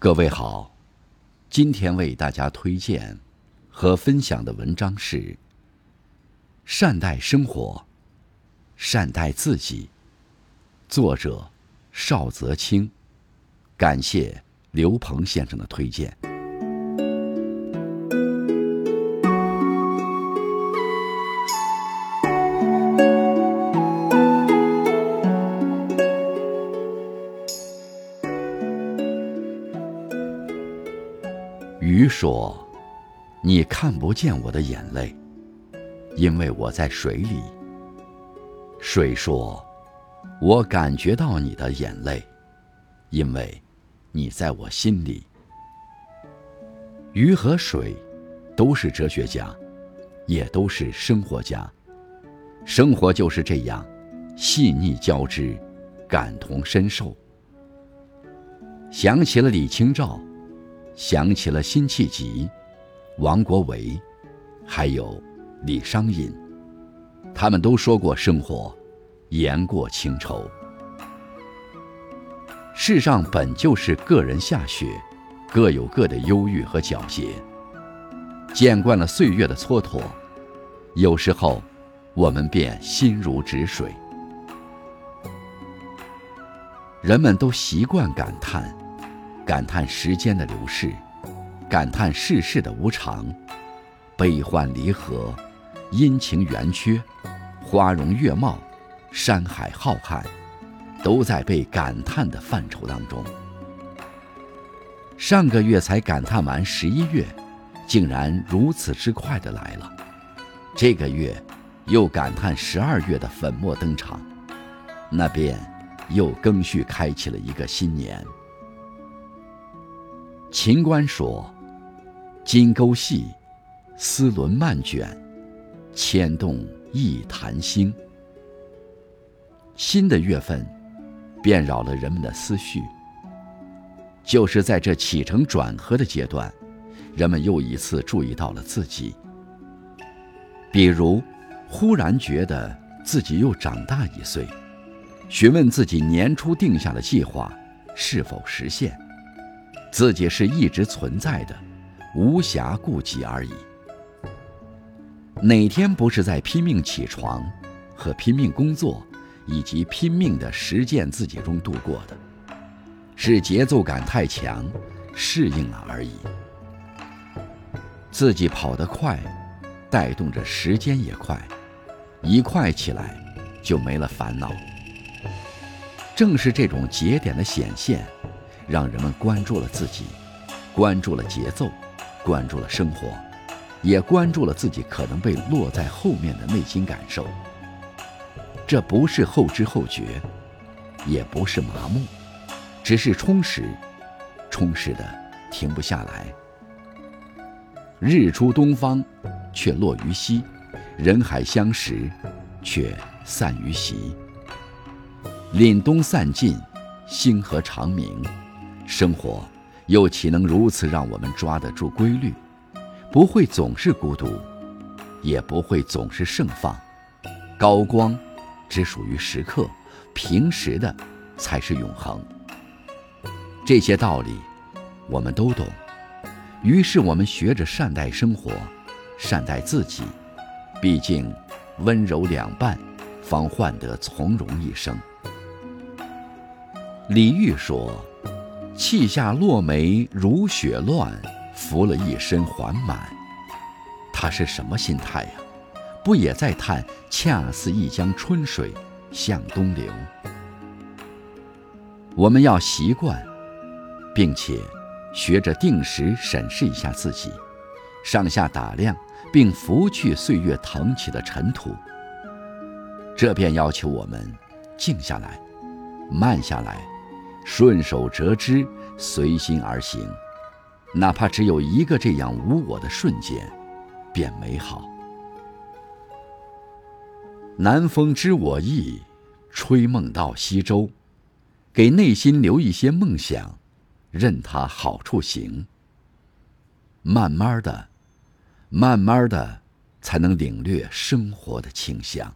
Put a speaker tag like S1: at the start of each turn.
S1: 各位好，今天为大家推荐和分享的文章是《善待生活，善待自己》，作者邵泽清。感谢刘鹏先生的推荐。鱼说：“你看不见我的眼泪，因为我在水里。”水说：“我感觉到你的眼泪，因为你在我心里。”鱼和水都是哲学家，也都是生活家。生活就是这样，细腻交织，感同身受。想起了李清照。想起了辛弃疾、王国维，还有李商隐，他们都说过：“生活言过情愁。”世上本就是个人下雪，各有各的忧郁和皎洁。见惯了岁月的蹉跎，有时候我们便心如止水。人们都习惯感叹。感叹时间的流逝，感叹世事的无常，悲欢离合，阴晴圆缺，花容月貌，山海浩瀚，都在被感叹的范畴当中。上个月才感叹完十一月，竟然如此之快的来了。这个月又感叹十二月的粉墨登场，那便又更续开启了一个新年。秦观说：“金钩细，丝纶漫卷，牵动一潭星。”新的月份，便扰了人们的思绪。就是在这起承转合的阶段，人们又一次注意到了自己。比如，忽然觉得自己又长大一岁，询问自己年初定下的计划是否实现。自己是一直存在的，无暇顾及而已。哪天不是在拼命起床，和拼命工作，以及拼命的实践自己中度过的？是节奏感太强，适应了而已。自己跑得快，带动着时间也快，一快起来，就没了烦恼。正是这种节点的显现。让人们关注了自己，关注了节奏，关注了生活，也关注了自己可能被落在后面的内心感受。这不是后知后觉，也不是麻木，只是充实，充实的停不下来。日出东方，却落于西；人海相识，却散于席。凛冬散尽，星河长明。生活又岂能如此让我们抓得住规律？不会总是孤独，也不会总是盛放。高光只属于时刻，平时的才是永恒。这些道理我们都懂，于是我们学着善待生活，善待自己。毕竟温柔两半，方换得从容一生。李煜说。气下落梅如雪乱，拂了一身还满。他是什么心态呀？不也在叹恰似一江春水向东流？我们要习惯，并且学着定时审视一下自己，上下打量，并拂去岁月腾起的尘土。这便要求我们静下来，慢下来。顺手折枝，随心而行，哪怕只有一个这样无我的瞬间，便美好。南风知我意，吹梦到西洲，给内心留一些梦想，任它好处行。慢慢的，慢慢的，才能领略生活的清香。